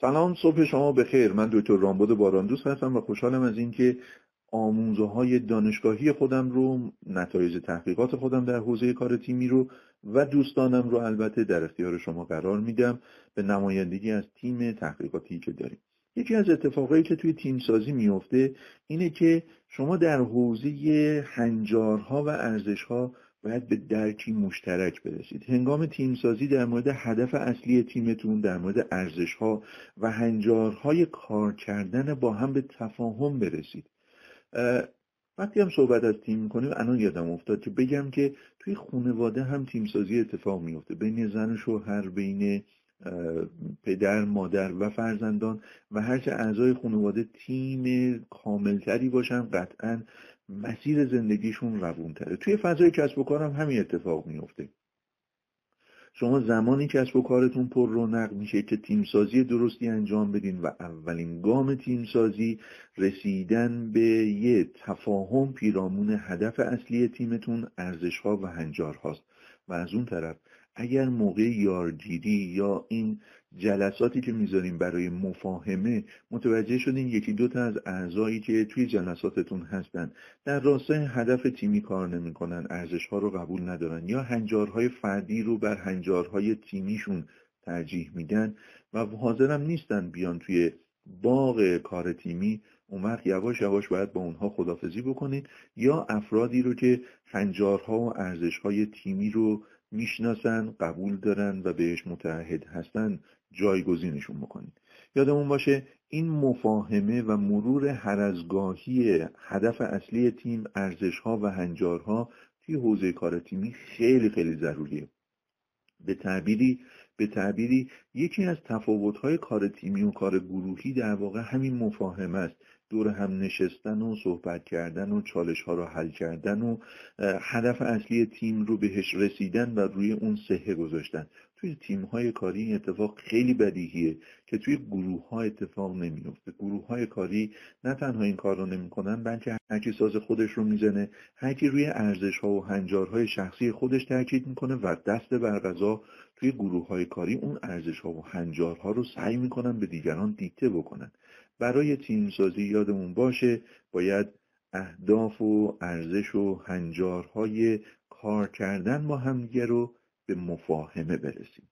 سلام صبح شما بخیر. من دکتر رامبد باراندوس هستم و خوشحالم از اینکه آموزه های دانشگاهی خودم رو نتایج تحقیقات خودم در حوزه کار تیمی رو و دوستانم رو البته در اختیار شما قرار میدم به نمایندگی از تیم تحقیقاتی که داریم. یکی از اتفاقایی که توی تیم سازی میفته اینه که شما در حوزه هنجارها و ارزشها باید به درکی مشترک برسید. هنگام تیمسازی در مورد هدف اصلی تیمتون در مورد ارزشها و هنجارهای کار کردن با هم به تفاهم برسید. وقتی هم صحبت از تیم می‌کنیم الان یادم افتاد که بگم که توی خانواده هم تیمسازی اتفاق میفته بین زن و شوهر بین پدر مادر و فرزندان و هرچه اعضای خانواده تیم کاملتری باشن قطعا مسیر زندگیشون روونتره. توی فضای کسب و کارم همین اتفاق میفته شما زمانی کسب و کارتون پر رونق میشه که تیمسازی درستی انجام بدین و اولین گام تیمسازی رسیدن به یه تفاهم پیرامون هدف اصلی تیمتون ارزشها و هنجارهاست. و از اون طرف اگر موقع یارگیری یا این جلساتی که می‌ذاریم برای مفاهمه متوجه شدین یکی دوتا از اعضایی که توی جلساتتون هستن در راستای هدف تیمی کار نمی‌کنن ارزش ها رو قبول ندارن یا هنجارهای فردی رو بر هنجارهای تیمیشون ترجیح میدن و حاضرم نیستن بیان توی باغ کار تیمی اون وقت یواش یواش باید با اونها خدافزی بکنید یا افرادی رو که هنجارها و ارزشهای تیمی رو می‌شناسن قبول دارن و بهش متعهد هستن جایگزینشون بکنید. یادمون باشه این مفاهمه و مرور هرزگاهی هدف اصلی تیم ارزشها و هنجارها توی حوزه کار تیمی خیلی خیلی ضروریه. به تعبیری به تعبیری یکی از تفاوت‌های کار تیمی و کار گروهی در واقع همین مفاهمه است. دور هم نشستن و صحبت کردن و چالش ها رو حل کردن و هدف اصلی تیم رو بهش رسیدن و روی اون صحه گذاشتن. توی تیم های کاری این اتفاق خیلی بدیهیه که توی گروه ها اتفاق نمیفته گروه های کاری نه تنها این کار رو نمی‌کنن بلکه هرکی ساز خودش رو می‌زنه هرکی روی ارزش ها و هنجارهای شخصی خودش تاکید می‌کنه و دست بر غذا توی گروه های کاری اون ارزش ها و هنجارها رو سعی می‌کنن به دیگران دیکته بکنن. برای تیمسازی یادمون باشه باید اهداف و ارزش و هنجارهای کار کردن با همدیگه رو به مفاهمه برسیم.